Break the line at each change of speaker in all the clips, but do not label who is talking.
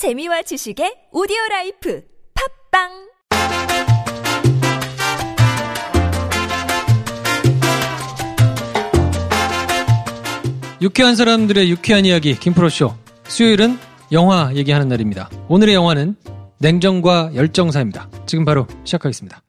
재미와 지식의 오디오 라이프 팟빵
유쾌한 사람들의 유쾌한 이야기 김프로쇼 수요일은 영화 얘기하는 날입니다. 오늘의 영화는 냉정과 열정 사이입니다. 지금 바로 시작하겠습니다.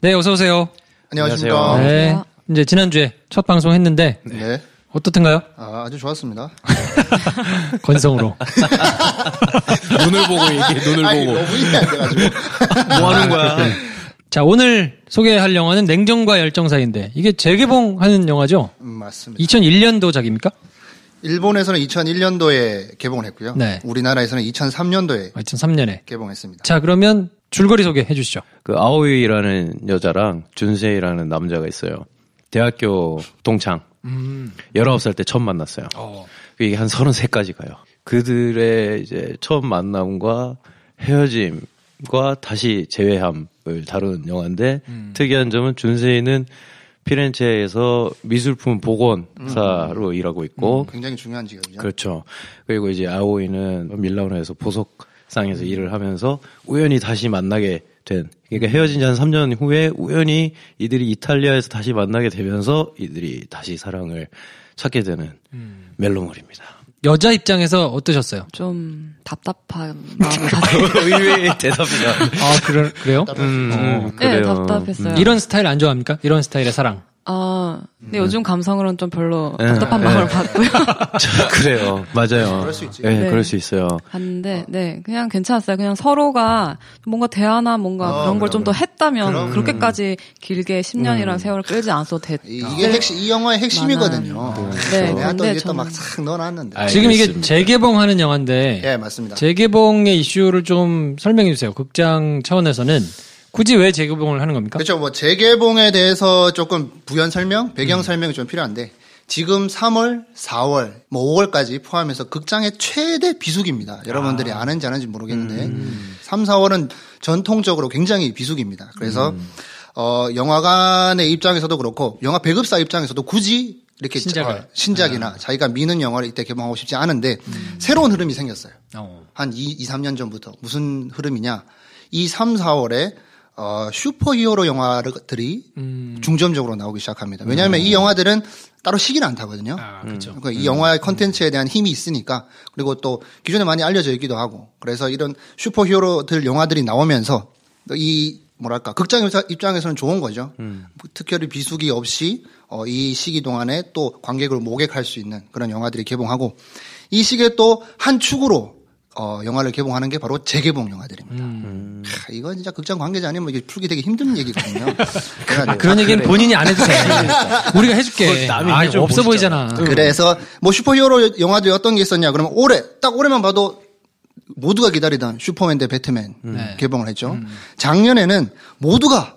네, 어서 오세요.
안녕하십니까.
네, 이제 지난주에 첫 방송 했는데
네.
어떻든가요?
아, 아주 좋았습니다.
건성으로.
눈을 보고 얘기해, 눈을
아니,
보고.
너무 이해 안 돼가지고.
뭐 하는 거야?
자, 오늘 소개할 영화는 냉정과 열정사인데 이게 재개봉하는 영화죠?
음, 맞습니다.
2001년도작입니까?
일본에서는 2001년도에 개봉을 했고요.
네.
우리나라에서는 2003년도에
2003년에.
개봉했습니다.
자, 그러면 줄거리 소개해 주시죠.
그 아오이라는 여자랑 준세이라는 남자가 있어요. 대학교 동창. 19살 때 처음 만났어요. 이게 한 33까지 가요. 그들의 이제 처음 만남과 헤어짐과 다시 재회함을 다룬 영화인데 특이한 점은 준세이는 피렌체에서 미술품 복원사로 일하고 있고
굉장히 중요한 직업이죠.
그렇죠. 그리고 이제 아오이는 밀라노에서 보석상에서 일을 하면서 우연히 다시 만나게 된. 그러니까 헤어진 지 한 3년 후에 우연히 이들이 이탈리아에서 다시 만나게 되면서 이들이 다시 사랑을 찾게 되는 멜로물입니다.
여자 입장에서 어떠셨어요?
좀 답답한 마음을 가지고
의외의 대답이다.
아, 그래, 그래요?
음,
네,
그래요.
답답했어요.
이런 스타일 안 좋아합니까? 이런 스타일의 사랑.
아, 근데 요즘 감성으로는 좀 별로
네,
답답한
네.
마음을 받고요.
저- 그래요. 맞아요.
그럴 수 있지.
네,
네.
그럴 수 있어요.
봤는데, 네, 그냥 괜찮았어요. 그냥 서로가 뭔가 대화나 뭔가
어,
그런 걸 좀 더 했다면
그럼.
그렇게까지 길게 10년이라는
음.
세월을 끌지 않았어도 됐.
이- 이게 핵심, 이 영화의 핵심이거든요.
네,
내가 또
근데
이게 또
저는-
막싹 넣어놨는데.
아이,
지금 이게. 재개봉하는 영화인데
예, 맞습니다.
재개봉의 이슈를 좀 설명해 주세요. 극장 차원에서는 굳이 왜 재개봉을 하는 겁니까?
그렇죠. 뭐 재개봉에 대해서 조금 부연 설명, 배경 설명이 좀 필요한데 지금 3월, 4월, 뭐 5월까지 포함해서 극장의 최대 비수기입니다. 여러분들이 아는지 아는지 모르겠는데 3, 4월은 전통적으로 굉장히 비수기입니다. 그래서 어 영화관의 입장에서도 그렇고 영화 배급사 입장에서도 굳이 이렇게
신작을.
어, 신작이나 자기가 미는 영화를 이때 개봉하고 싶지 않은데 새로운 흐름이 생겼어요.
어.
한 2, 2, 3년 전부터 무슨 흐름이냐? 이 3, 4월에 어, 슈퍼히어로 영화들이
음.
중점적으로 나오기 시작합니다. 왜냐하면 이 영화들은 따로 시기는 안 타거든요.
아, 그렇죠.
그러니까 이 영화의 컨텐츠에 대한 힘이 있으니까 그리고 또 기존에 많이 알려져 있기도 하고 그래서 이런 슈퍼히어로들 영화들이 나오면서 이 뭐랄까 극장 입장- 입장에서는 좋은 거죠. 특별히 비수기 없이 어, 이 시기 동안에 또 관객을 모객할 수 있는 그런 영화들이 개봉하고 이 시기에 또 한 축으로 어, 영화를 개봉하는 게 바로 재개봉 영화들입니다.
음.
하, 이거 진짜 극장 관계자 아니면 이게 풀기 되게 힘든 얘기거든요. 그래가지고
아, 그런 얘기는 본인이 안 해도 돼. 우리가 해줄게.
남이
아, 없어
보시잖아.
보이잖아.
그래서 뭐 슈퍼히어로 영화들이 어떤 게 있었냐 그러면 올해 딱 올해만 봐도 모두가 기다리던 슈퍼맨 대 배트맨
네.
개봉을 했죠. 작년에는 모두가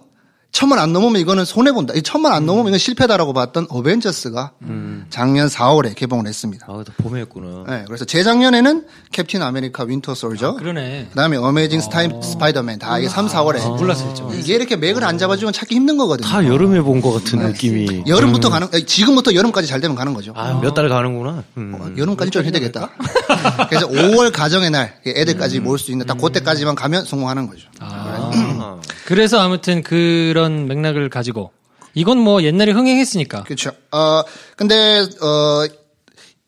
천만 안 넘으면 이거는 손해 본다. 이 천만 안 넘으면 이건 실패다라고 봤던 어벤져스가 작년 4월에 개봉을 했습니다.
아, 나 봄에 했구나.
네, 그래서 재작년에는 캡틴 아메리카 윈터 솔저,
그러네.
그다음에 어메이징 스타이, 스파이더맨 다 이게 3, 4월에
몰랐어요, 저.
이게 이렇게 맥을 안 잡아주면 찾기 힘든 거거든요.
다 여름에 본 것 같은 느낌이.
여름부터 가는 아니, 지금부터 여름까지 잘 되면 가는 거죠.
아, 몇 달 가는구나. 음.
어, 여름까지 좀 해야 되겠다. 그래서 5월 가정의 날 애들까지 모을 수 있는 딱 그때까지만 가면 성공하는 거죠.
아.
그래서 아무튼 그런 맥락을 가지고 이건 뭐 옛날에 흥행했으니까.
그렇죠. 어 근데 어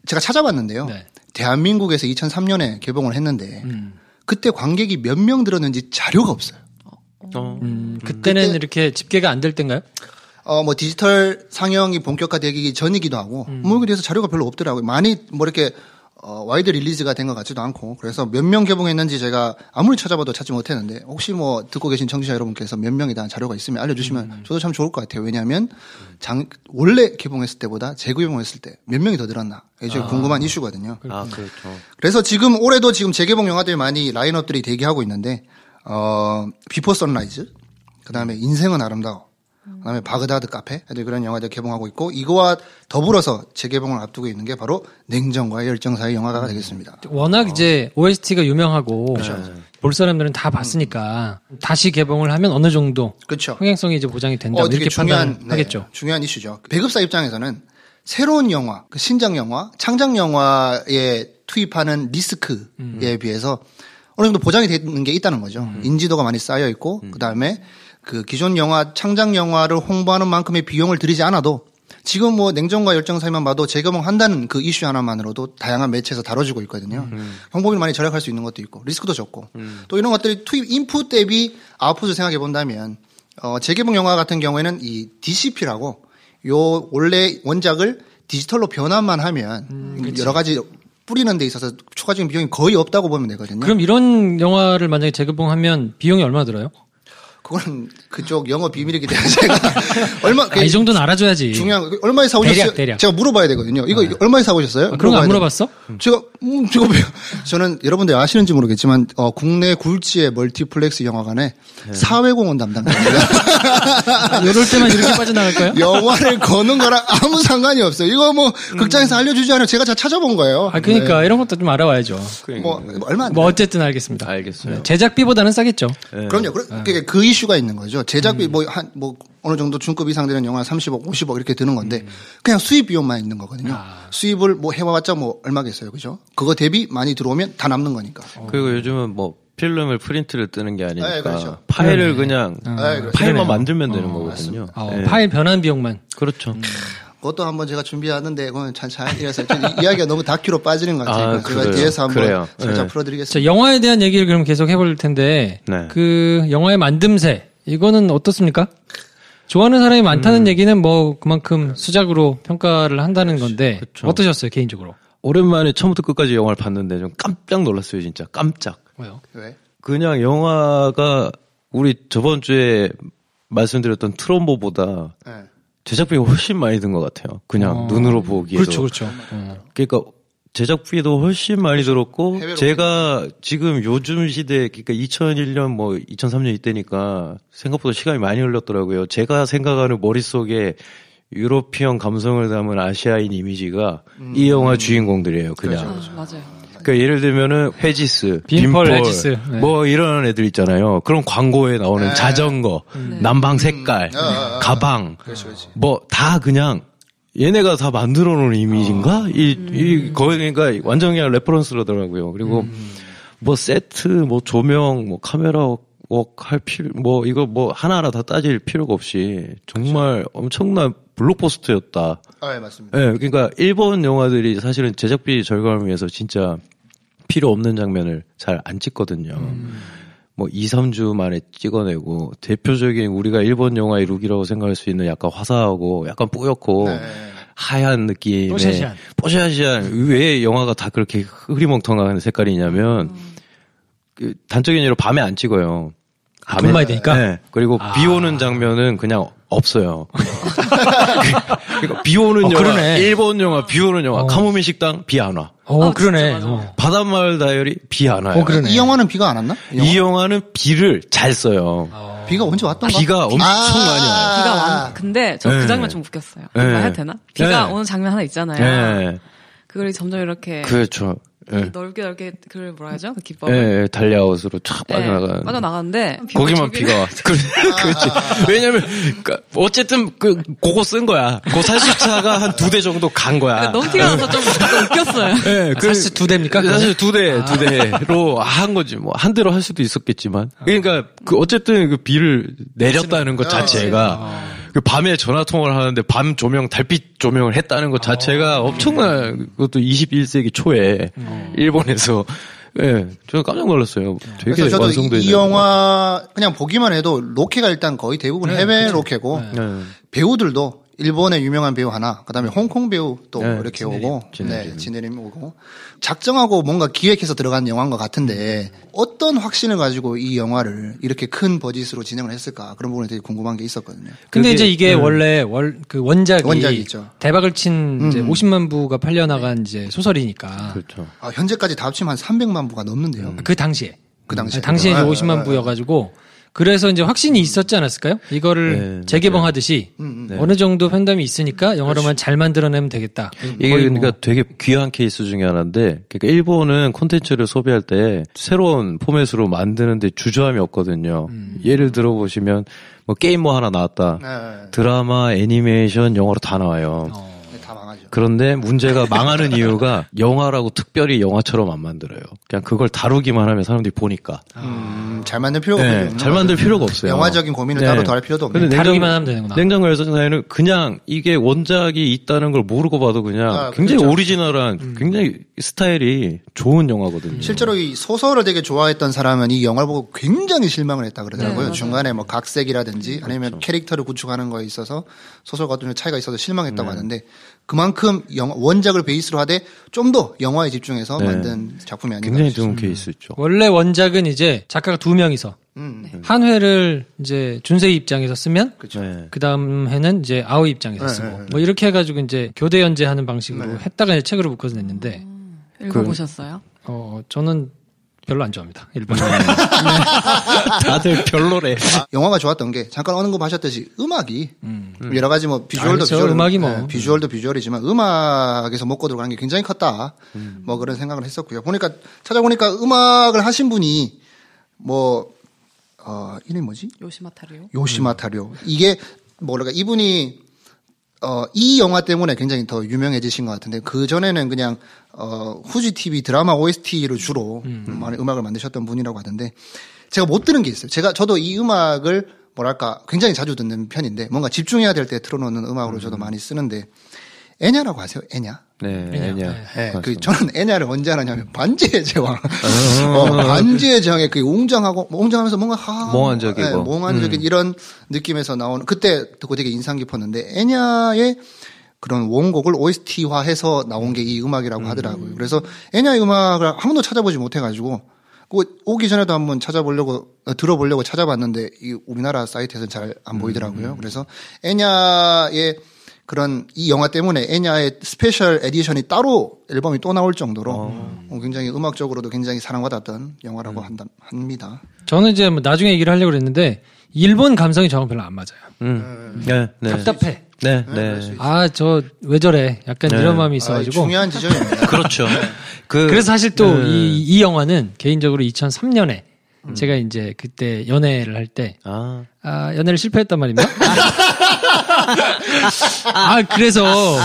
제가 찾아봤는데요.
네.
대한민국에서 2003년에 개봉을 했는데
음.
그때 관객이 몇 명 들었는지 자료가 없어요.
어.
음, 그때는
그때-
이렇게 집계가 안 될 때인가요?
어, 뭐 디지털 상영이 본격화되기 전이기도 하고,
음.
뭐, 대해서 자료가 별로 없더라고요. 많이 뭐 이렇게, 어, wide release가 된 것 같지도 않고, 그래서 몇 명 개봉했는지 제가 아무리 찾아봐도 찾지 못했는데, 혹시 뭐 듣고 계신 청취자 여러분께서 몇 명에 대한 자료가 있으면 알려주시면
음.
저도 참 좋을 것 같아요. 왜냐하면, 장, 원래 개봉했을 때보다 재개봉했을 때 몇 명이 더 들었나. 이게 제일 궁금한 이슈거든요.
아, 그렇죠.
그래서 지금 올해도 지금 재개봉 영화들이 많이 라인업들이 대기하고 있는데 어 비포 선라이즈 그다음에 인생은 아름다워 그다음에 바그다드 카페 그런 영화들 개봉하고 있고 이거와 더불어서 재개봉을 앞두고 있는 게 바로 냉정과 열정 사이 영화가 되겠습니다.
워낙 이제 OST가 유명하고 볼 사람들은 다 봤으니까 다시 개봉을 하면 어느 정도
그렇죠.
흥행성이 이제 보장이 된다
어,
이렇게
중요한
판단하겠죠.
네, 중요한 이슈죠. 배급사 입장에서는 새로운 영화, 그 신작 영화, 창작 영화에 투입하는 리스크에
음.
비해서 어느 정도 보장이 되는 게 있다는 거죠.
음.
인지도가 많이 쌓여 있고 그다음에 그 기존 영화 창작 영화를 홍보하는 만큼의 비용을 들이지 않아도 지금 뭐 냉정과 열정 사이만 봐도 재개봉한다는 그 이슈 하나만으로도 다양한 매체에서 다뤄지고 있거든요. 홍보비를 많이 절약할 수 있는 것도 있고 리스크도 적고 또 이런 것들이 투입 인풋 대비 아웃풋을 생각해 본다면 어, 재개봉 영화 같은 경우에는 이 DCP라고 요 원래 원작을 디지털로 변환만 하면 여러 가지 뿌리는 데 있어서 추가적인 비용이 거의 없다고 보면 되거든요.
그럼 이런 영화를 만약에 재개봉하면 비용이 얼마 들어요?
그거는 그쪽 영업 비밀이기 때문에 제가 얼마
아, 이 정도는 알아줘야지.
중요한 거 얼마에 사오셨어요?
대략, 대략.
제가 물어봐야 되거든요. 이거 얼마에 사오셨어요?
아, 그런 거 안 물어봤어?
돼요. 제가 음, 제가 왜- 저는 여러분들 아시는지 모르겠지만 어, 국내 굴지의 멀티플렉스 영화관에
네.
사회공헌 담당자입니다.
이럴 때만 이렇게 빠져나갈까요?
영화를 거는 거랑 아무 상관이 없어요. 이거 뭐 극장에서 알려주지 않아요. 제가 다 찾아본 거예요.
아, 그러니까 이런 것도 좀 알아와야죠.
네. 뭐 얼마
안뭐 어쨌든 알겠습니다.
알겠어요.
네, 제작비보다는 싸겠죠.
그럼요. 그, 그게 그 이슈 가 있는 거죠. 제작비 뭐한뭐 어느 정도 중급 이상 되는 영화 30억, 50억 이렇게 드는 건데 그냥 수입 비용만 있는 거거든요. 수입을 뭐 해와봤자 뭐 얼마겠어요, 그죠? 그거 대비 많이 들어오면 다 남는 거니까.
그리고 요즘은 뭐 필름을 프린트를 뜨는 게 아니니까
네, 그렇죠.
파일을 그냥
네, 그렇죠.
파일만
그러네요.
만들면 되는 거거든요.
어,
네.
파일 변환 비용만.
그렇죠.
그것도 한번 제가 준비하는데 그건 찬찬 이래서 이- 이야기가 너무 다큐로 빠지는 것 같아요.
아,
제가. 뒤에서 한번
그래요.
살짝
네.
풀어드리겠습니다.
자, 영화에 대한 얘기를 그럼 계속 해볼 텐데,
네.
그 영화의 만듦새 이거는 어떻습니까? 좋아하는 사람이 많다는 얘기는 뭐 그만큼 수작으로 평가를 한다는 건데
그쵸.
어떠셨어요 개인적으로?
오랜만에 처음부터 끝까지 영화를 봤는데 좀 깜짝 놀랐어요, 진짜. 깜짝.
왜요?
왜?
그냥 영화가 우리 저번 주에 말씀드렸던 트럼보보다
네.
제작비가 훨씬 많이 든 것 같아요. 그냥
어.
눈으로 보기에도.
그렇죠, 그렇죠. 어.
그러니까 제작비도 훨씬 많이 들었고 제가 지금 요즘 시대 그러니까 2001년 뭐 2003년 이때니까 생각보다 시간이 많이 흘렀더라고요. 제가 생각하는 머릿속에 European 감성을 담은 아시아인 이미지가 이 영화 주인공들이에요. 그냥.
아, 맞아요.
그러니까 예를 들면은 헤지스,
빈폴,
빈폴,
헤지스. 네.
뭐 이런 애들 있잖아요. 그런 광고에 나오는
네.
자전거, 남방 색깔,
어, 어, 어.
가방,
그렇지, 그렇지.
뭐다 그냥 얘네가 다 만들어 놓은 이미지인가? 이, 이, 거의 그러니까 완전 그냥 reference라더라고요. 그리고 뭐 세트, 뭐 조명, 뭐 카메라 work할 필요, 뭐 이거 뭐 하나하나 다 따질 필요가 없이 정말 엄청난 블록버스터였다.
아, 예, 맞습니다.
예, 그러니까 일본 영화들이 사실은 제작비 절감을 위해서 진짜 필요 없는 장면을 잘 안 찍거든요. 뭐 2, 3주 만에 찍어내고 대표적인 우리가 일본 영화의 룩이라고 생각할 수 있는 약간 화사하고 약간 뿌옇고
네.
하얀 느낌의
뽀샤시한.
뽀샤시한 왜 영화가 다 그렇게 흐리멍텅한 색깔이냐면 그 단적인 예로 밤에 안 찍어요.
아, 돈 많이 되니까?
네. 그리고
아.
비 오는 장면은 그냥 없어요. 그러니까 비 오는
어,
영화,
그러네.
일본 영화, 비 오는 영화,
어.
카모미 식당 비 안 와.
어,
아,
그러네. 어.
바닷마을 다이어리 비 안 와요.
어, 그러네.
이 영화는 비가 안 왔나? 이 영화?
이 영화는 비를 잘 써요.
비가 언제 왔던가?
비가 엄청
아.
많이 와요.
비가 완, 근데 저
네.
그 장면 좀 웃겼어요.
네.
이거 해도 되나? 비가
네.
오는 장면 하나 있잖아요.
예.
그걸 점점 이렇게
그렇죠. 예.
넓게 넓게 그걸 뭐라 하죠? 그
예,
기법을.
예, 달리아웃으로 쫙
네,
빠져나가는.
빠져나가는데
거기만
저기는-
비가 와. 그, 그렇지. 왜냐면, 그러니까 어쨌든, 그, 그거 쓴 거야. 그 살수차가 한 두 대 정도 간 거야.
너무 티가 나서 좀 약간 웃겼어요.
예, 그-
사실 두 대입니까?
사실 두 대, 두 대로 한 거지. 뭐, 한 대로 할 수도 있었겠지만. 그러니까, 그, 어쨌든 그 비를 내렸다는 것 자체가, 그 밤에 전화 통화를 하는데 밤 조명, 달빛 조명을 했다는 것 자체가 엄청난, 그것도 21세기 초에, 일본에서, 예, 제가 깜짝 놀랐어요. 되게
그래서 저도
완성도
이
있는.
영화 그냥 보기만 해도 로케가 일단 거의 대부분 해외 로케고
네.
배우들도 일본의 유명한 배우 하나, 그다음에 홍콩 배우 또
네,
이렇게
진해림,
오고,
진해림.
네, 진해림 오고 작정하고 뭔가 기획해서 들어간 영화인 것 같은데 어떤 확신을 가지고 이 영화를 이렇게 큰 버짓으로 진행을 했을까 그런 부분에 되게 궁금한 게 있었거든요.
근데 이제 이게
네.
원래 월, 그 원작이,
원작이 있죠.
대박을 친 이제
음.
50만 부가 팔려나간 이제 소설이니까
그렇죠.
아, 현재까지 다 합치면 한 300만 부가 넘는데요.
그 당시에
그 당시에.
아니, 당시에
아,
50만
아,
부여가지고 그래서 이제 확신이 있었지 않았을까요? 이거를
네,
재개봉하듯이
음,
어느 정도 팬덤이 있으니까 영화로만 잘 만들어내면 되겠다.
이게
거의 뭐
그러니까 되게 귀한 케이스 중에 하나인데, 그러니까 일본은 콘텐츠를 소비할 때 새로운 포맷으로 만드는데 주저함이 없거든요.
음.
예를 들어 보시면 뭐 게임 뭐 하나 나왔다.
네,
드라마, 애니메이션, 영화로 다 나와요.
어.
네, 다 망하죠.
그런데 문제가 망하는 이유가 영화라고 특별히 영화처럼 안 만들어요. 그냥 그걸 다루기만 하면 사람들이 보니까.
음, 잘 만들 필요가
네,
없거든요.
잘 만들 필요가 없어요.
영화적인 고민을
네.
따로 더할 필요도 없네.
근데
다루기만 하면 되는구나.
냉장고 열선사에는 그냥 이게 원작이 있다는 걸 모르고 봐도 그냥
아,
굉장히
그렇죠.
오리지널한 굉장히 스타일이 좋은 영화거든요.
실제로 이 소설을 되게 좋아했던 사람은 이 영화를 보고 굉장히 실망을 했다
네,
그러더라고요.
맞아요.
중간에 뭐 각색이라든지 아니면 캐릭터를 구축하는 거에 있어서 소설과 어떤 차이가 있어서 실망했다고 하는데 그만큼 영화, 원작을 베이스로 하되 좀 더 영화에 집중해서
네.
만든 작품이 아닌가.
굉장히. 좋은 케이스죠.
원래 원작은 이제 작가가 두 명이서
음,
한 회를 이제 준세 입장에서 쓰면
네.
그 다음 해는 이제 아오이 입장에서
네,
쓰고
네, 네.
뭐 이렇게 해가지고 이제 교대 연재하는 방식으로 했다가 이제 책으로 묶어서 냈는데
읽어보셨어요?
어 저는 별로 안 좋아합니다 일본.
다들 별로래.
아, 영화가 좋았던 게 잠깐 어느 거 보셨듯이 음악이 여러 가지 뭐 비주얼도
그렇죠.
비주얼,
음악이 뭐.
네, 비주얼도 비주얼이지만 음악에서 먹고 들어가는 게 굉장히 컸다. 뭐 그런 생각을 했었고요. 보니까 찾아보니까 음악을 하신 분이 뭐 어, 이름이 뭐지?
요시마타리오?
요시마타료. 이게 뭐랄까 이분이 어, 이 영화 때문에 굉장히 더 유명해지신 것 같은데 그 전에는 그냥 어, 후지 TV 드라마 OST로 주로 많이 음악을 만드셨던 분이라고 하던데 제가 못 들은 게 있어요. 제가 저도 이 음악을 뭐랄까 굉장히 자주 듣는 편인데 뭔가 집중해야 될 때 틀어놓는 음악으로 저도 많이 쓰는데 애냐라고 아세요? 애냐?
네,
애냐.
애냐.
네, 그 저는 애냐를 언제 하냐면 반지의 제왕. 어, 반지의 제왕의 그 웅장하고 뭐 웅장하면서 뭔가 하,
몽환적이고.
네, 몽환적인 이런 느낌에서 나오는 그때 듣고 되게 인상 깊었는데 애냐의 그런 원곡을 OST화해서 나온 게 이 음악이라고 하더라고요. 그래서 애냐의 음악을 한 번도 찾아보지 못해가지고 그 오기 전에도 한번 찾아보려고 어, 들어보려고 찾아봤는데 이 우리나라 사이트에서는 잘 안 보이더라고요. 그래서 엔야의 그런 이 영화 때문에 엔야의 special edition이 따로 앨범이 또 나올 정도로 어, 굉장히 음악적으로도 굉장히 사랑받았던 영화라고 한다, 합니다.
저는 이제 뭐 나중에 얘기를 하려고 그랬는데 일본 감성이 저랑 별로 안 맞아요.
음. 네, 네.
답답해.
네, 네.
아 저 왜 저래? 약간
네.
이런 마음이
아,
있어가지고.
중요한 지점입니다.
그렇죠. 그,
그래서 사실 또
네.
이이 영화는 개인적으로 2003년에 제가 이제 그때 연애를 할 때
아,
아, 연애를 실패했단 말입니다. 아, 그래서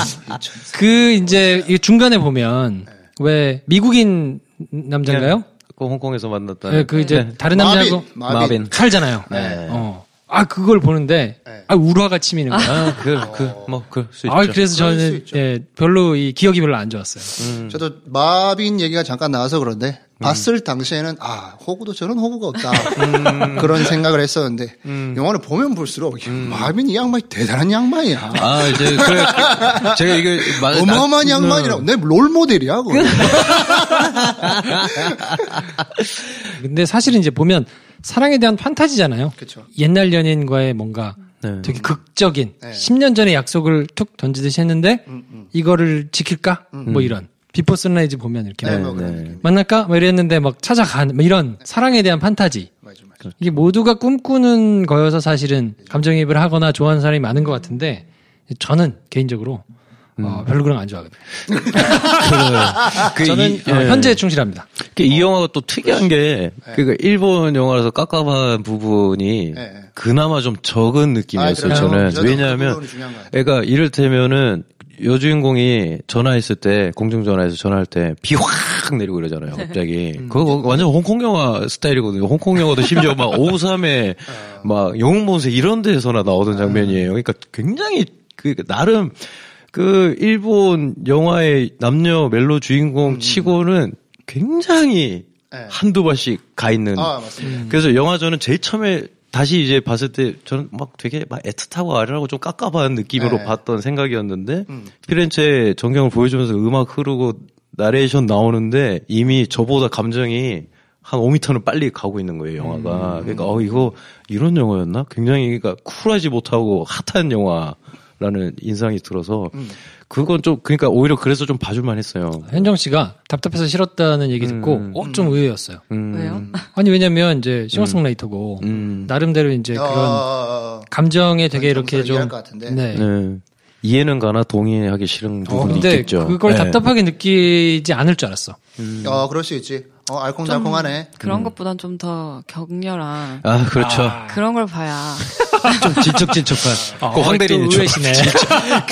그 이제 이 중간에 보면 왜 미국인 남자인가요?
그 홍콩에서 만났다.
네, 그 이제 다른 남자하고
마빈,
마빈.
살잖아요.
네.
어. 아, 그걸 보는데 아, 우라가 치미는 거야.
아, 그, 그, 뭐, 그럴 수 있죠.
아, 그래서 저는. 예, 별로 이 기억이 별로 안 좋았어요.
음.
저도 마빈 얘기가 잠깐 나와서 그런데 봤을 당시에는 아 호구도 저런 호구가 없다
음.
그런 생각을 했었는데 영화를 보면 볼수록 마빈 이 양반이 대단한 양반이야.
아, 이제, 그래. 제가 이게.
어마어마한 양반이라고 내 롤 모델이야.
근데 사실은 이제 보면 사랑에 대한 판타지잖아요.
그쵸.
옛날 연인과의 뭔가
네.
되게 극적인
네.
10년 전에 약속을 툭 던지듯이 했는데
음,
이거를 지킬까? 뭐 이런 비포 선라이즈 보면 이렇게
네, 막뭐
네.
만날까? 뭐 이랬는데 막 찾아가는 뭐 이런 사랑에 대한 판타지
맞아, 맞아.
이게 모두가 꿈꾸는 거여서 사실은 감정이입을 하거나 좋아하는 사람이 많은 것 같은데 저는 개인적으로 어, 별로 그런 거 안 좋아하거든요.
그
저는
이-
어,
예.
현재에 충실합니다.
그이 영화가 또 특이한 게, 그니까 일본 영화라서 깝깝한 부분이
네.
그나마 좀 적은 느낌이었어요,
아?
저는.
그
왜냐하면. 애가 이를테면은 여주인공이 전화했을 때, 공중전화해서 전화할 때, 비 확 내리고 이러잖아요, 갑자기. 그거 완전 홍콩 영화 스타일이거든요. 홍콩 영화도 심지어 막 오후 3에 막 영웅본색 이런 데서나 나오던 장면이에요. 그러니까 굉장히 그, 나름 그 일본 영화의 남녀 멜로 주인공 치고는 굉장히
네.
한두 번씩 가 있는.
아 맞습니다.
그래서 영화 저는 제일 처음에 다시 이제 봤을 때 저는 막 되게 막 애틋하고 아련하고 좀 깝깝한 느낌으로
네.
봤던 생각이었는데
음.
피렌체 전경을 보여주면서 음악 흐르고 나레이션 나오는데 이미 저보다 감정이 한 5m는 빨리 가고 있는 거예요, 영화가. 그러니까 어 이거 이런 영화였나? 굉장히 그러니까 쿨하지 못하고 핫한 영화 라는 인상이 들어서 그건 좀 그러니까 오히려 그래서 좀 봐줄만 했어요.
현정 씨가 답답해서 싫었다는 얘기 듣고
음.
어, 좀 의외였어요.
음.
왜요?
아니 왜냐면 이제 싱어송라이터고
음.
나름대로 이제 그런
어,
감정에 되게 이렇게 좀. 네.
네. 이해는 가나 동의하기 싫은
어,
부분이
근데
있겠죠.
그걸
네.
답답하게 느끼지 않을 줄 알았어.
어, 그럴 수 있지. 어, 알콩달콩하네.
그런 것보단 좀 더 격렬한
아 그렇죠.
그런 걸 봐야
좀 질척질척한. 그 황대리님
또 의외시네.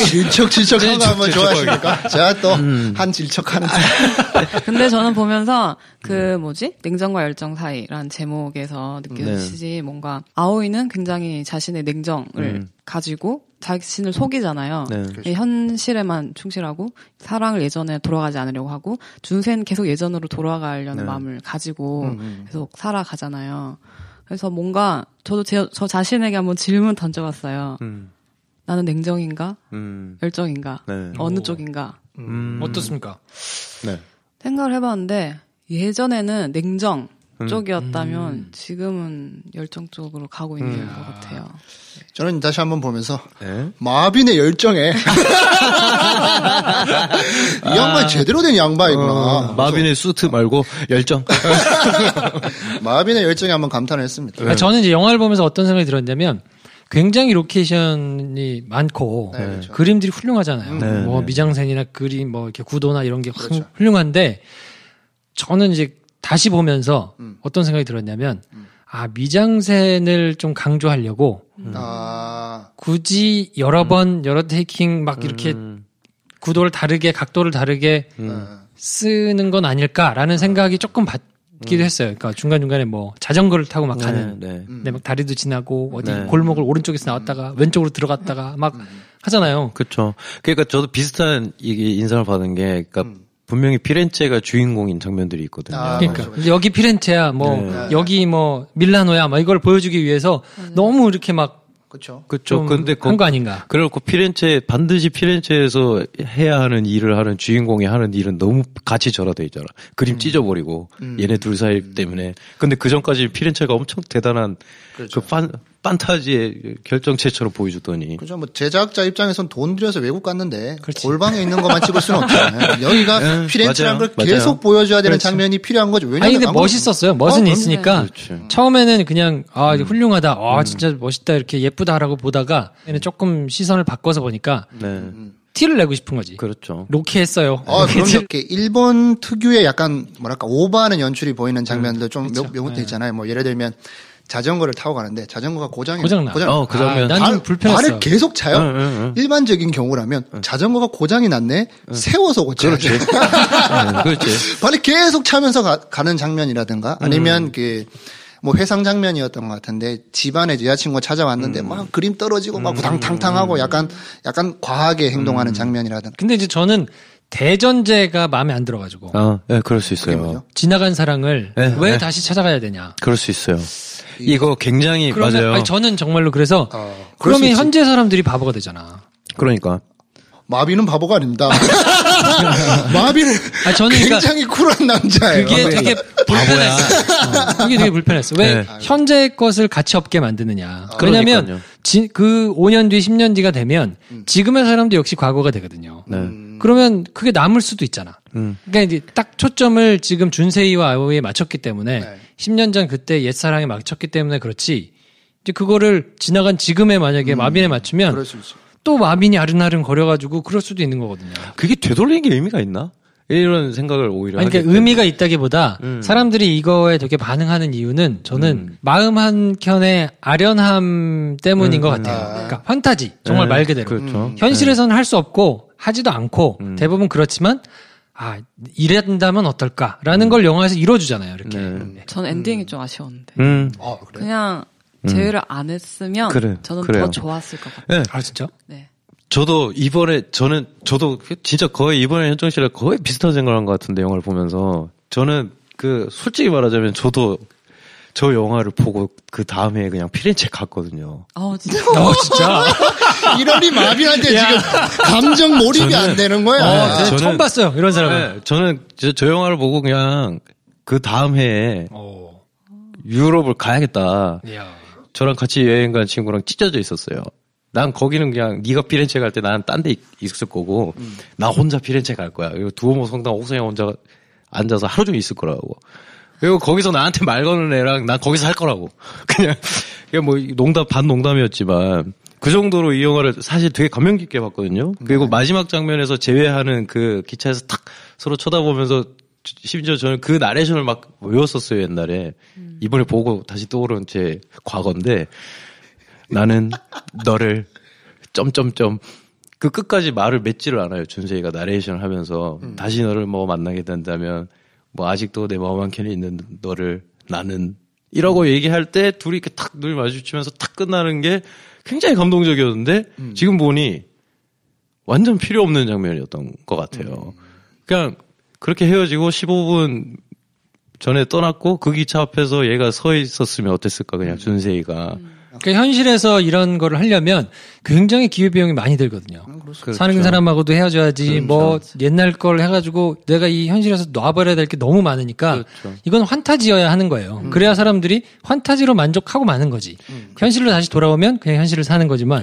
질척 질척한 거 한번 좋아하십니까? 제가 또한 질척하는
근데 저는 보면서 그 뭐지 냉정과 열정 사이란 제목에서 느껴지지 뭔가 아오이는 굉장히 자신의 냉정을
음.
가지고 자신을 속이잖아요.
네.
이 현실에만 충실하고 사랑을 예전에 돌아가지 않으려고 하고 준세는 계속 예전으로 돌아가려는
네.
마음을 가지고
음,
계속 살아가잖아요. 그래서 뭔가 저도 제, 저 자신에게 한번 질문 던져봤어요.
음.
나는 냉정인가
음.
열정인가
네.
어느
오.
쪽인가
음.
어떻습니까?
네.
생각을 해봤는데 예전에는 냉정
음.
쪽이었다면 지금은 열정 쪽으로 가고 있는 것 같아요.
저는 다시 한번 보면서
네.
마빈의 열정에 이 양반 제대로 된 양반이구나.
어, 마빈의 수트 말고 열정.
마빈의 열정에 한번 감탄을 했습니다.
아, 저는 이제 영화를 보면서 어떤 생각이 들었냐면 굉장히 로케이션이 많고
네, 그렇죠.
그림들이 훌륭하잖아요.
네,
뭐
네.
미장센이나 그림 뭐 이렇게 구도나 이런 게 훌-
그렇죠.
훌륭한데 저는 이제 다시 보면서
음.
어떤 생각이 들었냐면 아 미장센을 좀 강조하려고
아,
굳이 여러 번 여러 taking 막 이렇게
음.
구도를 다르게 각도를 다르게
어,
쓰는 건 아닐까라는 생각이 조금 받기도 했어요. 그러니까 중간 중간에 뭐 자전거를 타고 막 가는
네. 네.
근데 막 다리도 지나고 어디
네.
골목을 오른쪽에서 나왔다가 왼쪽으로 들어갔다가 막 하잖아요.
그렇죠. 그러니까 저도 비슷한 이게 인상을 받은 게, 그러니까
음.
분명히 피렌체가 주인공인 장면들이 있거든요.
아,
그러니까
맞아, 맞아.
여기 피렌체야 뭐
네.
여기 뭐 밀라노야 막 이걸 보여주기 위해서 너무 이렇게 막
그렇죠.
그렇죠.
좀
근데
한거 아닌가?
그래갖고 피렌체 반드시 피렌체에서 해야 하는 일을 하는 주인공이 하는 일은 너무 같이 절하돼 있잖아. 그림 찢어버리고 얘네 둘 사이 때문에. 근데 그 전까지 피렌체가 엄청 대단한
그렇죠.
그 판, 판타지의 결정 체처럼 보여주더니.
그죠. 뭐 제작자 입장에선 돈 들여서 외국 갔는데 골방에 있는 것만 찍을 수는 없잖아요. 여기가
네,
피렌체라는
맞아요.
걸 계속
맞아요.
보여줘야 되는
그렇죠.
장면이 필요한 거죠. 왜냐면
아니 근데 멋있었어요. 멋은
어.
있으니까
그렇죠.
처음에는 그냥 아 이거 훌륭하다, 아 진짜 멋있다 이렇게 예쁘다라고 보다가 얘는 조금 시선을 바꿔서 보니까
네.
티를 내고 싶은 거지.
그렇죠.
로키했어요.
아,
이렇게
그럼
티-
이렇게 일본 특유의 약간 뭐랄까 오버하는 연출이 보이는 장면들 좀
그렇죠.
몇, 몇 군데 있잖아요. 뭐 예를 들면 자전거를 타고 가는데 자전거가 고장이
고장나.
어, 그 장면.
아,
발-
불편했어.
발을 계속 차요.
응, 응, 응.
일반적인 경우라면 자전거가 고장이 났네. 세워서 고쳐야지.
그렇지. 네, 그렇지.
발을 계속 차면서 가, 는 장면이라든가 아니면
음.
그뭐 회상 장면이었던 것 같은데 집안에 여자친구가 찾아왔는데
음.
막 그림 떨어지고 막 우당탕탕하고 약간 약간 과하게
음.
행동하는 장면이라든가
근데 이제 저는 대전제가 마음에 안 들어가지고
아, 네, 그럴 수 있어요.
지나간 사랑을
네,
왜
네.
다시 찾아가야 되냐.
그럴 수 있어요. 이거 굉장히
그러면
맞아요.
아니, 저는 정말로 그래서
어,
그러면. 현재 사람들이 바보가 되잖아.
그러니까.
마비는 바보가 아닙니다. 마비는
아 저는 그러니까
굉장히 쿨한 남자예요.
그게 되게 불편했어. 어, 그게 되게 불편했어. 왜
네.
현재 것을 가치 없게 만드느냐.
아,
왜냐면. 지- 그 5년 뒤, 10년 뒤가 되면
음.
지금의 사람도 역시 과거가 되거든요.
네.
그러면 그게 남을 수도 있잖아.
음.
그러니까 이제 딱 초점을 지금 준세이와 아오이에 맞췄기 때문에
네.
10년 전 그때 옛사랑에 맞췄기 때문에 그렇지. 이제 그거를 지나간 지금에 만약에 마빈에 맞추면
음. 그럴 수 있어.
또 마빈이 아른아른 거려가지고 그럴 수도 있는 거거든요.
그게 되돌리는 게 의미가 있나? 이런 생각을 오히려
아니, 그러니까 의미가 있다기보다
음.
사람들이 이거에 되게 반응하는 이유는 저는
음.
마음 한 켠의 아련함 때문인
음,
것
음.
같아요.
아.
그러니까 판타지 정말
네,
말 그대로.
그렇죠.
음.
현실에서는 할수 없고 하지도 않고
음.
대부분 그렇지만 아 이랬다면 어떨까라는 걸 영화에서 이뤄주잖아요. 이렇게.
네.
전 엔딩이 좀 아쉬웠는데
음.
아, 그래.
그냥 제외를 안 했으면
그래,
저는
그래요.
더 좋았을 것 같아요.
네.
아 진짜?
네.
저도 이번에 저는 저도 진짜 거의 이번에 현정 씨랑 거의 비슷한 생각을 한 것 같은데 영화를 보면서 저는 그 솔직히 말하자면 저도 저 영화를 보고 그 다음에 그냥 피렌체 갔거든요.
어 진짜.
어 진짜.
이러니 마빈한테 지금 감정 몰입이 안 되는 거야.
어,
아,
제가
저는-
처음 봤어요 이런 사람을.
네, 저는 저, 저 영화를 보고 그냥 그 다음 해에
오.
유럽을 가야겠다.
이야.
저랑 같이 여행 간 친구랑 찢어져 있었어요. 난 거기는 그냥 네가 피렌체 갈 때 나는 딴 데 있을 거고 나 혼자 피렌체 갈 거야. 그리고 두오모 성당 옥상에 혼자 앉아서 하루 종일 있을 거라고. 그리고 거기서 나한테 말 거는 애랑 난 거기서 할 거라고. 그냥 그냥 뭐 농담 반 농담이었지만 그 정도로 이 영화를 사실 되게 감명 깊게 봤거든요. 그리고 마지막 장면에서 제외하는 그 기차에서 탁 서로 쳐다보면서 심지어 저는 그 나레이션을 막 외웠었어요 옛날에. 이번에 보고 다시 떠오른 제 과거인데 나는 너를 점점점 그 끝까지 말을 맺지를 않아요 준세이가 나레이션을 하면서. 다시 너를 뭐 만나게 된다면 뭐 아직도 내 마음 한켠에 있는 너를 나는 이라고 얘기할 때 둘이 이렇게 탁 눈을 마주치면서 탁 끝나는 게 굉장히 감동적이었는데 지금 보니 완전 필요 없는 장면이었던 것 같아요. 그냥 그렇게 헤어지고 15분 전에 떠났고 그 기차 앞에서 얘가 서 있었으면 어땠을까 그냥 준세이가
그러니까 현실에서 이런 거를 하려면 굉장히 기회 비용이 많이 들거든요.
그렇죠.
사는 사람하고도 헤어져야지 뭐 옛날 걸 해가지고 내가 이 현실에서 놔버려야 될 게 너무 많으니까
그렇죠.
이건 환타지여야 하는 거예요. 그래야 사람들이 환타지로 만족하고 마는 거지. 현실로 다시 돌아오면 그냥 현실을 사는 거지만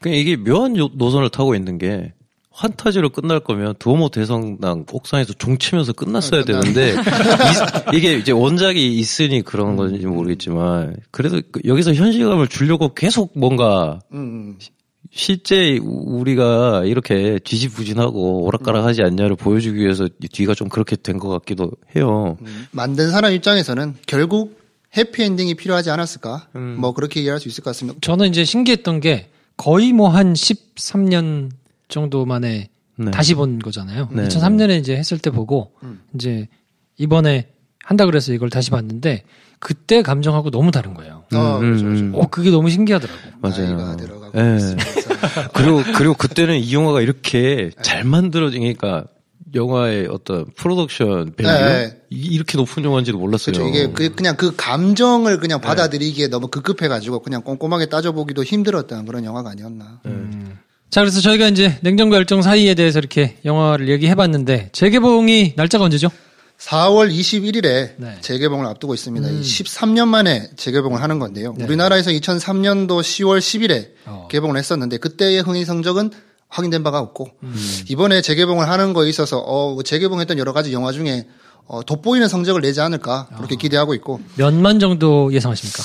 그냥 이게 묘한 요- 노선을 타고 있는 게 환타지로 끝날 거면 두오모 대성당 옥상에서 종 치면서 끝났어야 되는데 이, 게 이제 원작이 있으니 그런 건지 모르겠지만 그래도 그- 여기서 현실감을 주려고 계속 뭔가
음, 음.
실제 우리가 이렇게 지지부진하고 오락가락하지 않냐를 보여주기 위해서 뒤가 좀 그렇게 된 것 같기도 해요.
만든 사람 입장에서는 결국 해피엔딩이 필요하지 않았을까? 뭐 그렇게 얘기할 수 있을 것 같습니다.
저는 이제 신기했던 게 거의 뭐 한 13년 정도 만에
네.
다시 본 거잖아요.
네,
2003년에 이제 했을 때 보고 이제 이번에 한다 그래서 이걸 다시 봤는데 그때 감정하고 너무 다른 거예요.
어, 그렇죠.
음.
어, 그게 너무 신기하더라고.
맞아요.
나이가 들어가고
예.
있습니다.
그리고 그리고 그때는 이 영화가 이렇게 잘 만들어지니까 영화의 어떤 production value
네.
이- 이렇게 높은 영화인지도 몰랐어요.
그렇죠. 이게 그, 그냥 그 감정을 그냥 받아들이기에 너무 급급해가지고 그냥 꼼꼼하게 따져보기도 힘들었던 그런 영화가 아니었나.
자, 그래서 저희가 이제 냉정과 열정 사이에 대해서 이렇게 영화를 얘기해 봤는데 재개봉이 날짜가 언제죠?
4월 21일에
네.
재개봉을 앞두고 있습니다. 13년 만에 재개봉을 하는 건데요. 우리나라에서 2003년도 10월 10일에
어.
개봉을 했었는데 그때의 흥행 성적은 확인된 바가 없고 이번에 재개봉을 하는 거에 있어서 어, 재개봉했던 여러 가지 영화 중에 어, 돋보이는 성적을 내지 않을까 그렇게 기대하고 있고
몇만 정도 예상하십니까?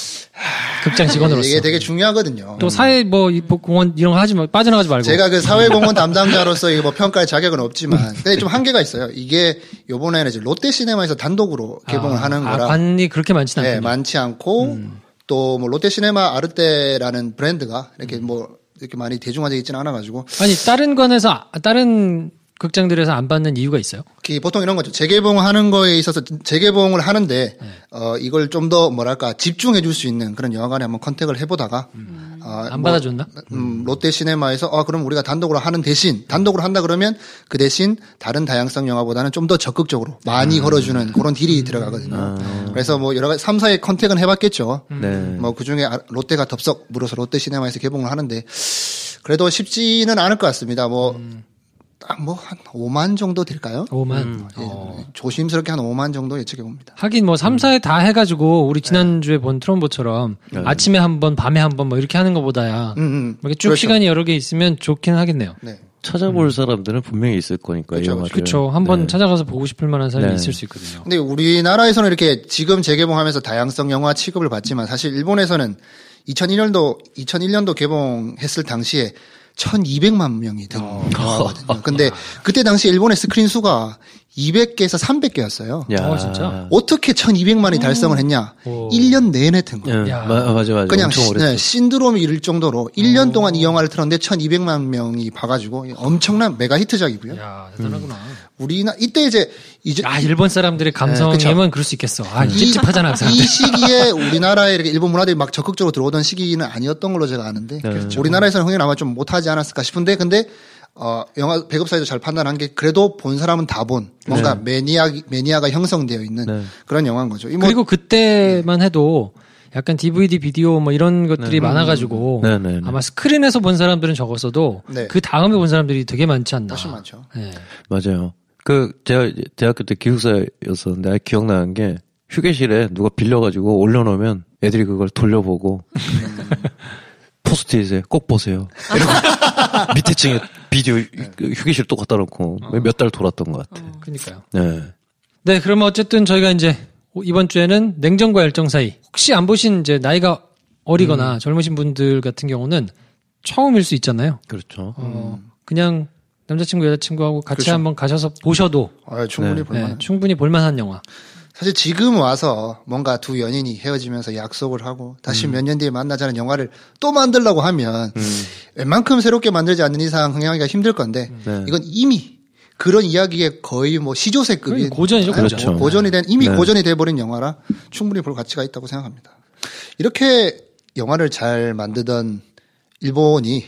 극장 직원으로서.
이게 되게 중요하거든요.
또 사회 뭐, 이- 뭐 공원 이런 거 하지 마, 빠져나가지 말고.
제가 그 사회 공헌 담당자로서 이게 뭐 평가할 자격은 없지만 근데 좀 한계가 있어요. 이게 요번에는 이제 롯데 시네마에서 단독으로 개봉을
아,
하는
아,
거라
관이 그렇게 많지는
네,
않군요.
많지 않고 또뭐 롯데 시네마 아르떼라는 브랜드가 이렇게 뭐 이렇게 많이 대중화되어 있지는 않아가지고
아니 다른 관에서 아- 다른 극장들에서 안 받는 이유가 있어요?
그 보통 이런 거죠. 재개봉하는 거에 있어서 재개봉을 하는데
네.
어 이걸 좀 더 뭐랄까 집중해 줄 수 있는 그런 영화관에 한번 contact을 해보다가 어,
안
뭐,
받아줬나?
음, 롯데 시네마에서 아 그럼 우리가 단독으로 하는 대신 단독으로 한다 그러면 그 대신 다른 다양성 영화보다는 좀 더 적극적으로 많이 걸어주는 그런 deal이 들어가거든요. 그래서 뭐 여러 가지 3사의 contact은 해봤겠죠.
네.
뭐 그 중에 아- 롯데가 덥석 물어서 롯데 시네마에서 개봉을 하는데 그래도 쉽지는 않을 것 같습니다. 뭐 딱뭐한 5만 정도 될까요?
5만.
예, 조심스럽게 한 5만 정도 예측해 봅니다.
하긴 뭐 3, 4회 다 해가지고 우리 지난주에 본 트럼보처럼 아침에 한 번, 밤에 한 번 뭐 이렇게 하는 것보다야
음, 음.
이렇게 쭉
그렇죠.
시간이 여러 개 있으면 좋긴 하겠네요.
네.
찾아볼 사람들은 분명히 있을 거니까 이
그쵸,
영화를.
그렇죠. 한번
네.
찾아가서 보고 싶을 만한 사람이
네.
있을 수 있거든요.
근데 우리나라에서는 이렇게 지금 재개봉하면서 다양성 영화 취급을 받지만 사실 일본에서는 2001년도 2001년도 개봉했을 당시에 1,200만 명이 든
어.
영화거든요. 근데 그때 당시 일본의 스크린 수가 200개에서 300개였어요.
야.
어, 진짜?
어떻게 1,200만이 달성을 했냐?
오.
1년 내내 튼 거예요.
예,
야.
마- 맞아 맞아.
그냥
엄청
시-. 네, 신드롬이 이를 정도로 1년 동안 이 영화를 틀었는데 1,200만 명이 봐가지고 엄청난 메가 히트작이고요.
야 대단하구나.
우리나 이때 이제 이제
아 일본 사람들의 감성이면
그쵸.
그럴 수 있겠어. 아
이-
찝찝하잖아 그
이. 시기에 우리나라에 이렇게 일본 문화들이 막 적극적으로 들어오던 시기는 아니었던 걸로 제가 아는데
그렇죠.
우리나라에서는 흥행 아마 좀 못하지 않았을까 싶은데 근데 어 영화 배급사에도 잘 판단한 게 그래도 본 사람은 다 본 뭔가 매니아 매니아가 형성되어 있는
네.
그런 영화인 거죠. 이 뭐,
그리고 그때만 해도 약간 DVD, 비디오 뭐 이런 것들이 많아가지고
네, 네, 네.
아마 스크린에서 본 사람들은 적었어도
네.
그 다음에 본 사람들이 되게 많지 않나.
훨씬 많죠.
네.
맞아요. 그 제가 대학교 때 기숙사였었는데 기억나는 게 휴게실에 누가 빌려가지고 올려놓으면 애들이 그걸 돌려보고 포스트잇에 꼭 보세요. 밑에 층에 비디오 그 휴게실 또 갖다 놓고 몇달 돌았던 것 같아.
그러니까요.
네.
네, 그러면 어쨌든 저희가 이제 이번 주에는 냉정과 열정 사이. 혹시 안 보신 이제 나이가 어리거나 젊으신 분들 같은 경우는 처음일 수 있잖아요.
그렇죠.
어, 그냥 남자친구 여자친구하고 같이
그렇죠.
한번 가셔서 보셔도
아, 충분히
네,
볼만한.
네, 충분히 볼만한 영화.
사실 지금 와서 뭔가 두 연인이 헤어지면서 약속을 하고 다시 몇년 뒤에 만나자는 영화를 또 만들려고 하면 웬만큼 새롭게 만들지 않는 이상 흥행하기가 힘들 건데
네.
이건 이미 그런 이야기에 거의 뭐 시조새급인
거의 고전이죠,
네,
고전.
뭐 고전이 된 이미
네.
고전이 돼버린 영화라 충분히 볼 가치가 있다고 생각합니다. 이렇게 영화를 잘 만드던 일본이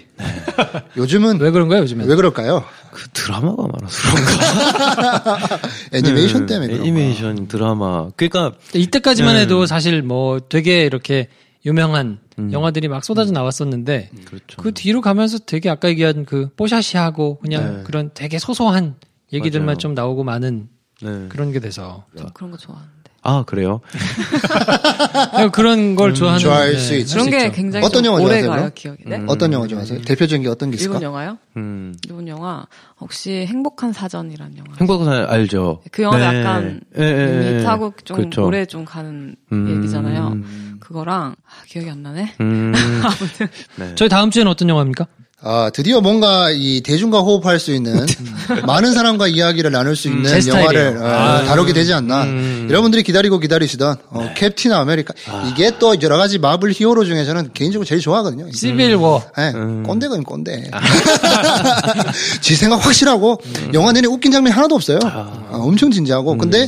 요즘은
왜 그런가요, 요즘엔?
왜 그럴까요?
그 드라마가 많아서 그런가?
애니메이션
네,
때문에 그런 거.
애니메이션 드라마. 그러니까
이때까지만
네.
해도 사실 뭐 되게 이렇게 유명한 영화들이 막 쏟아져 나왔었는데
그렇죠.
그 뒤로 가면서 되게 아까 얘기한 그 뽀샤시하고 그냥
네.
그런 되게 소소한 얘기들만
맞아요.
좀 나오고 많은
네.
그런 게 돼서
좀 그런 거 좋아하는데.
아 그래요?
그런 걸 좋아하는
음, 좋아할
네, 수할
있죠.
그런 게. 굉장히
어떤
좀
영화
오래
좋아하세요,
가요? 기억이. 네?
어떤 영화 좋아하세요? 대표적인 게 어떤 게 있을까?
일본 영화요?
음.
일본 영화 혹시 행복한 사전이란 영화.
행복한 사람 알죠?
그 영화
네.
약간
예, 예, 예.
밋밋하고 좀
그렇죠.
오래 좀 가는
음.
얘기잖아요. 그거랑 아, 기억이 안 나네.
음.
아무튼
네.
저희 다음 주에는 어떤 영화입니까?
아, 드디어 뭔가 이 대중과 호흡할 수 있는 많은 사람과 이야기를 나눌 수 있는
제 스타일이에요.
영화를 어, 다루게 되지 않나. 여러분들이 기다리고 기다리시던 어, 캡틴 아메리카. 이게 또 여러 가지 마블 히어로 중에서는 개인적으로 제일 좋아하거든요.
시빌 워.
네, 꼰대가 꼰대. 지 생각 확실하고 영화 내내 웃긴 장면이 하나도 없어요. 아, 엄청 진지하고. 근데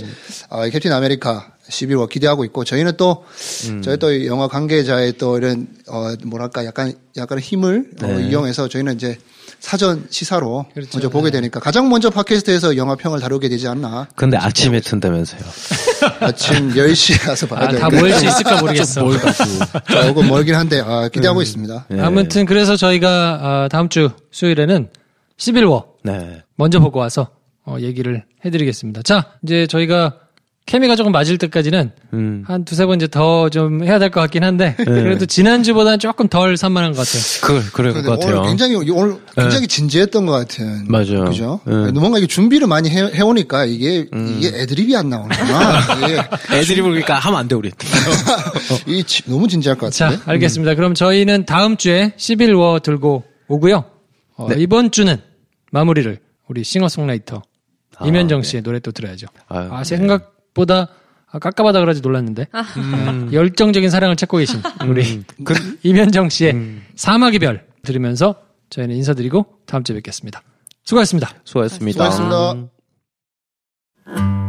아, 캡틴 아메리카 11월 기대하고 있고 저희는 또 저희 또 영화 관계자의 또 이런 어 뭐랄까 약간 약간 힘을 어, 이용해서 저희는 이제 사전 시사로 먼저 보게 되니까 가장 먼저 팟캐스트에서 영화 평을 다루게 되지 않나.
근데 아침에 튼다면서요.
아침 10시에 가서 봐야
아,
될다것
모일 수 있을까 모르겠어.
조금 멀긴 한데 아, 기대하고 있습니다.
예.
아무튼 그래서 저희가 아, 다음 주 수요일에는 시빌 워
네.
먼저 보고 와서 어, 얘기를 해드리겠습니다. 자, 이제 저희가 케미가 조금 맞을 때까지는
음.
한 두세 번 이제 더좀 해야 될 것 같긴 한데 그래도 지난주보다는 조금 덜 산만한 것 같아요.
그 그럴 것 같아요.
오늘 굉장히 오늘 굉장히 진지했던 것 같은.
맞아요.
그죠?
네.
뭔가 이게 준비를 많이 해, 해오니까 이게 이게 애드립이 안 나오는구나.
애드립을 그러니까 하면 안 돼 우리.
이 지- 너무 진지할 것
자,
같은데.
알겠습니다. 그럼 저희는 다음 주에 11워 들고 오고요. 어, 이번 주는 마무리를 우리 싱어송라이터 이면정 씨의 노래 또 들어야죠.
아유,
아, 생각 보다 아, 깝깝하다 그러지 놀랐는데 어, 열정적인 사랑을 찾고 계신 우리 이면정 씨의 사막의 별 들으면서 저희는 인사드리고 다음 주에 뵙겠습니다. 수고하셨습니다.
수고하셨습니다.
수고하셨습니다.
사막의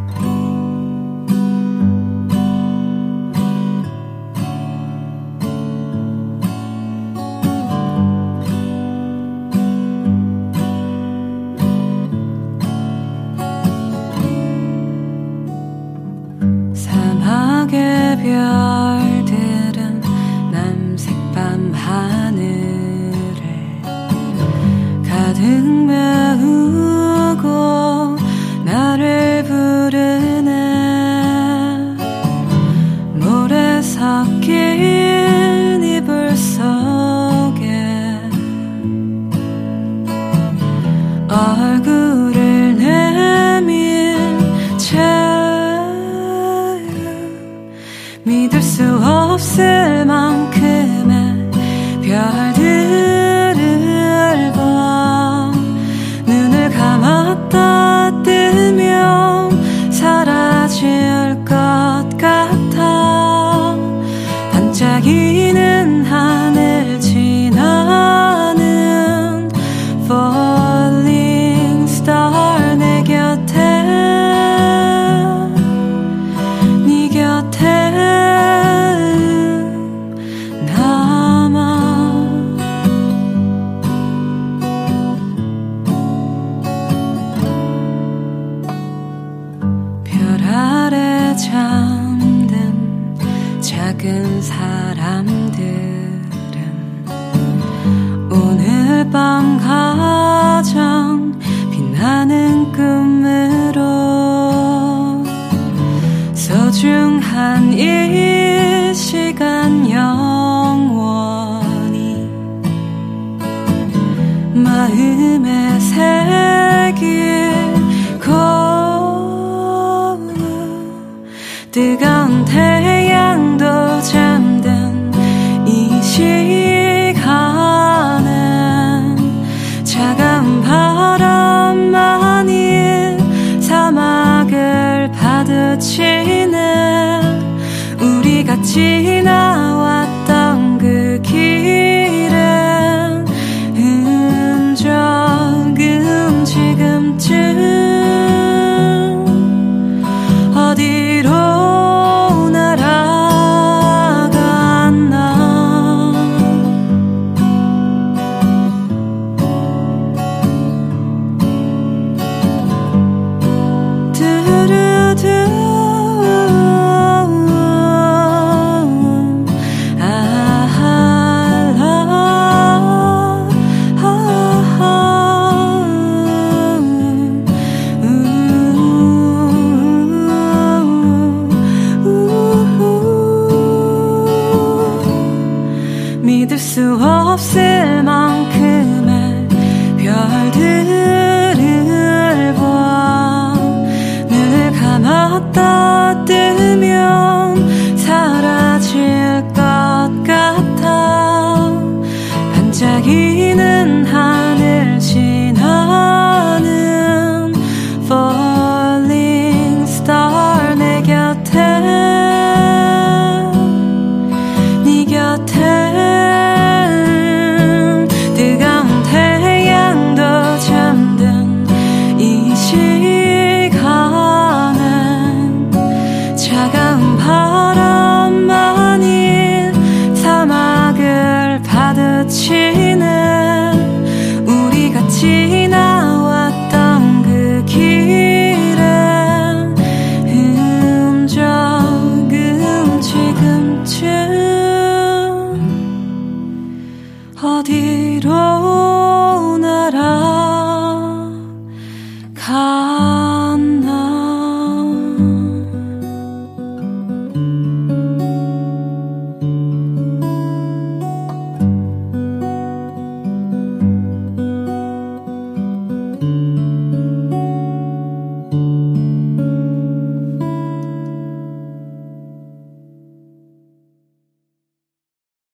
Yeah.